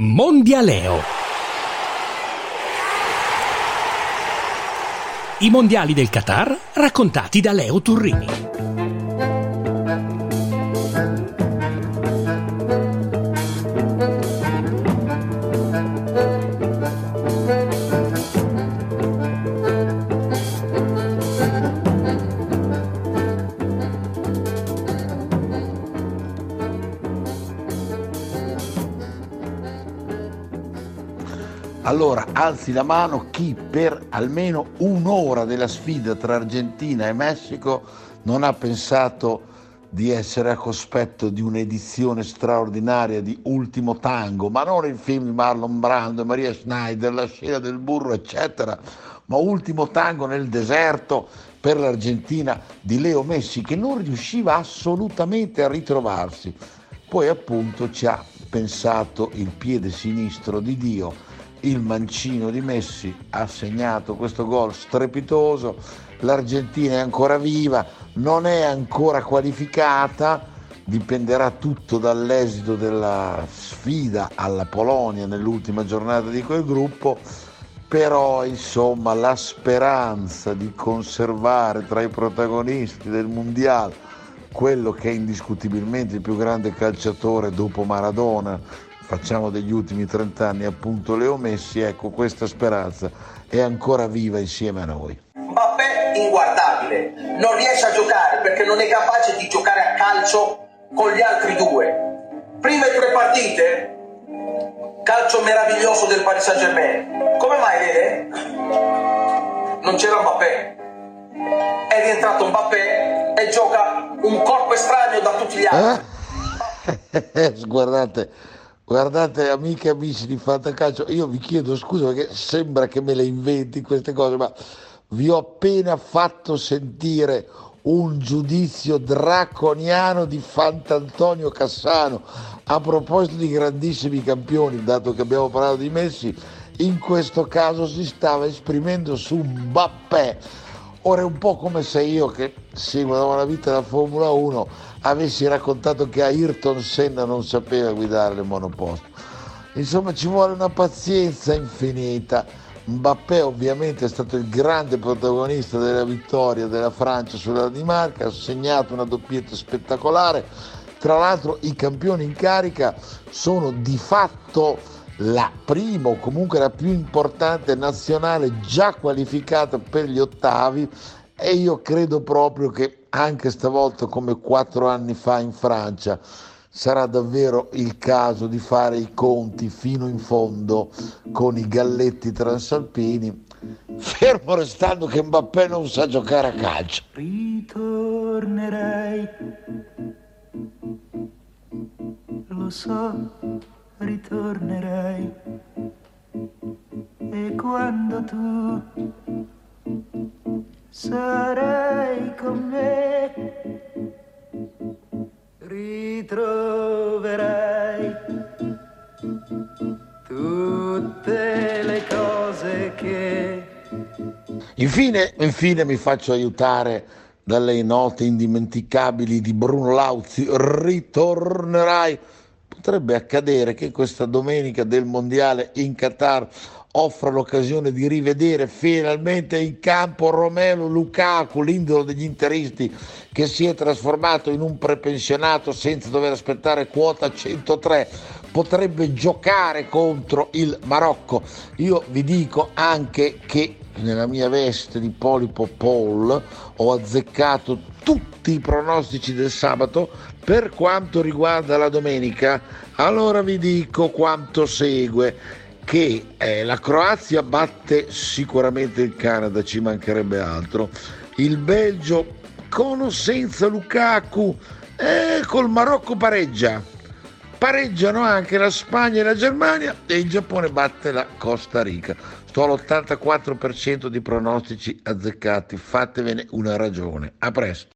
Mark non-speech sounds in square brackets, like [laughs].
Mondialeo. I mondiali del Qatar raccontati da Leo Turrini. Allora, alzi la mano chi per almeno un'ora della sfida tra Argentina e Messico non ha pensato di essere a cospetto di un'edizione straordinaria di Ultimo Tango, ma non il film di Marlon Brando, Maria Schneider, la scena del burro, eccetera, ma Ultimo Tango nel deserto per l'Argentina di Leo Messi che non riusciva assolutamente a ritrovarsi. Poi appunto ci ha pensato il piede sinistro di Dio il mancino di Messi ha segnato questo gol strepitoso, l'Argentina è ancora viva, non è ancora qualificata, dipenderà tutto dall'esito della sfida alla Polonia nell'ultima giornata di quel gruppo, però insomma la speranza di conservare tra i protagonisti del mondiale quello che è indiscutibilmente il più grande calciatore dopo Maradona, facciamo degli ultimi 30 anni appunto Leo Messi, ecco questa speranza è ancora viva insieme a noi. Mbappé inguardabile, non riesce a giocare perché non è capace di giocare a calcio con gli altri due. Prime tre partite, calcio meraviglioso del Paris Saint Germain. Come mai vede? Non c'era Mbappé. È rientrato Mbappé e gioca un corpo estraneo da tutti gli altri. Eh? [laughs] Guardate, Guardate, amiche e amici di Fantacalcio, io vi chiedo scusa perché sembra che me le inventi queste cose, ma vi ho appena fatto sentire un giudizio draconiano di Fantantonio Cassano a proposito di grandissimi campioni, dato che abbiamo parlato di Messi, in questo caso si stava esprimendo su Mbappé Ora è un po' come se io che seguo da una vita la Formula 1 avessi raccontato che Ayrton Senna non sapeva guidare le monoposto. Insomma ci vuole una pazienza infinita. Mbappé ovviamente è stato il grande protagonista della vittoria della Francia sulla Danimarca, ha segnato una doppietta spettacolare. Tra l'altro i campioni in carica sono di fatto la prima o comunque la più importante nazionale già qualificata per gli ottavi e io credo proprio che anche stavolta come quattro anni fa in Francia sarà davvero il caso di fare i conti fino in fondo con i galletti transalpini fermo restando che Mbappé non sa giocare a calcio. Ritornerei. Lo so ritornerai e quando tu sarai con me ritroverai tutte le cose che infine, infine mi faccio aiutare dalle note indimenticabili di Bruno Lauzi. Ritornerai potrebbe accadere che questa domenica del mondiale in Qatar offra l'occasione di rivedere finalmente in campo Romelo Lukaku, l'indolo degli interisti che si è trasformato in un prepensionato senza dover aspettare quota 103, potrebbe giocare contro il Marocco. Io vi dico anche che nella mia veste di Polipo Paul ho azzeccato tutti i pronostici del sabato per quanto riguarda la domenica. Allora vi dico quanto segue che eh, la Croazia batte sicuramente il Canada, ci mancherebbe altro. Il Belgio con o senza Lukaku, eh, col Marocco pareggia. Pareggiano anche la Spagna e la Germania e il Giappone batte la Costa Rica. Sto all'84% di pronostici azzeccati, fatevene una ragione. A presto.